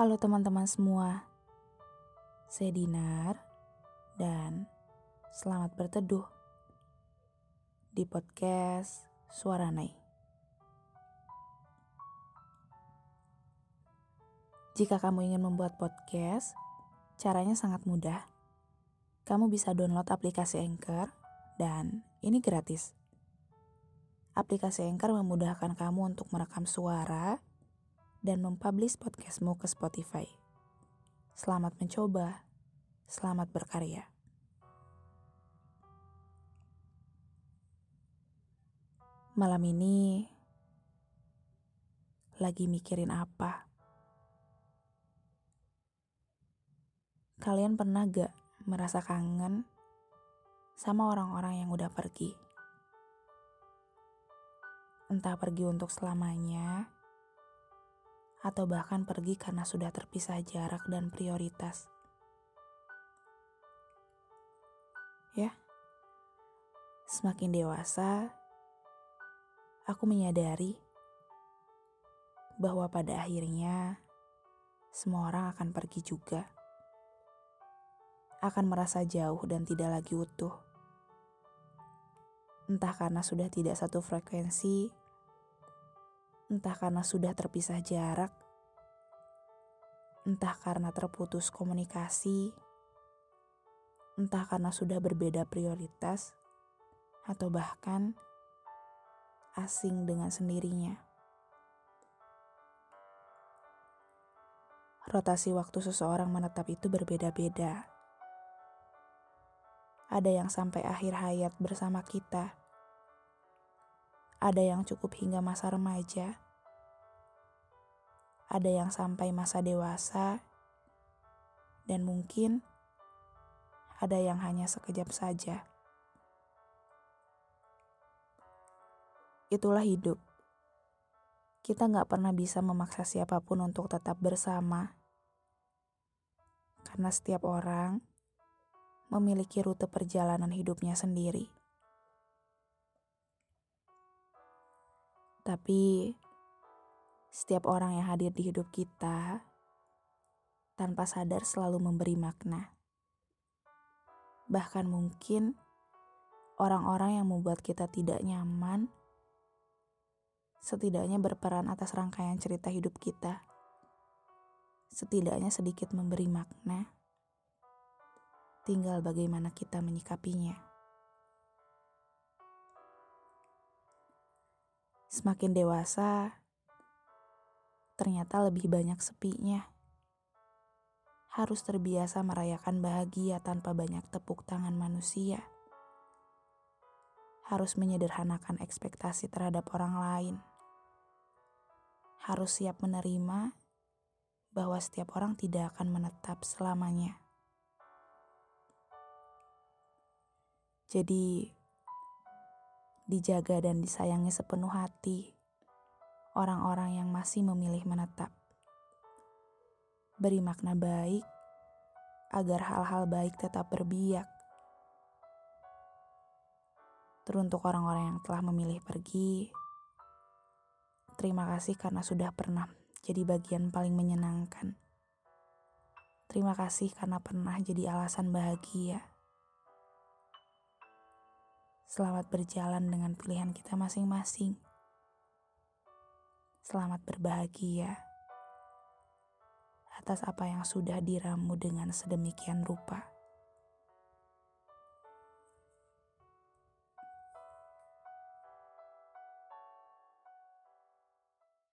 Halo teman-teman semua, saya Dinar dan selamat berteduh di podcast Suara Nai. Jika kamu ingin membuat podcast, caranya sangat mudah. Kamu bisa download aplikasi Anchor dan ini gratis. Aplikasi Anchor memudahkan kamu untuk merekam suara dan mempublish podcastmu ke Spotify. Selamat mencoba, selamat berkarya. Malam ini lagi mikirin apa? Kalian pernah gak merasa kangen sama orang-orang yang udah pergi? Entah pergi untuk selamanya, atau bahkan pergi karena sudah terpisah jarak dan prioritas. Ya, semakin dewasa, aku menyadari bahwa pada akhirnya semua orang akan pergi juga. Akan merasa jauh dan tidak lagi utuh. Entah karena sudah tidak satu frekuensi entah karena sudah terpisah jarak, entah karena terputus komunikasi, entah karena sudah berbeda prioritas, atau bahkan asing dengan sendirinya. Rotasi waktu seseorang menetap itu berbeda-beda. Ada yang sampai akhir hayat bersama kita ada yang cukup hingga masa remaja, ada yang sampai masa dewasa, dan mungkin ada yang hanya sekejap saja. Itulah hidup. Kita nggak pernah bisa memaksa siapa pun untuk tetap bersama, karena setiap orang memiliki rute perjalanan hidupnya sendiri. Tapi setiap orang yang hadir di hidup kita tanpa sadar selalu memberi makna. Bahkan mungkin orang-orang yang membuat kita tidak nyaman setidaknya berperan atas rangkaian cerita hidup kita. Setidaknya sedikit memberi makna. Tinggal bagaimana kita menyikapinya. Semakin dewasa, ternyata lebih banyak sepinya. Harus terbiasa merayakan bahagia tanpa banyak tepuk tangan manusia. Harus menyederhanakan ekspektasi terhadap orang lain. Harus siap menerima bahwa setiap orang tidak akan menetap selamanya. Jadi, dijaga dan disayangi sepenuh hati orang-orang yang masih memilih menetap. Beri makna baik agar hal-hal baik tetap berbiak. Teruntuk orang-orang yang telah memilih pergi, terima kasih karena sudah pernah jadi bagian paling menyenangkan. Terima kasih karena pernah jadi alasan bahagia. Selamat berjalan dengan pilihan kita masing-masing. Selamat berbahagia atas apa yang sudah diramu dengan sedemikian rupa.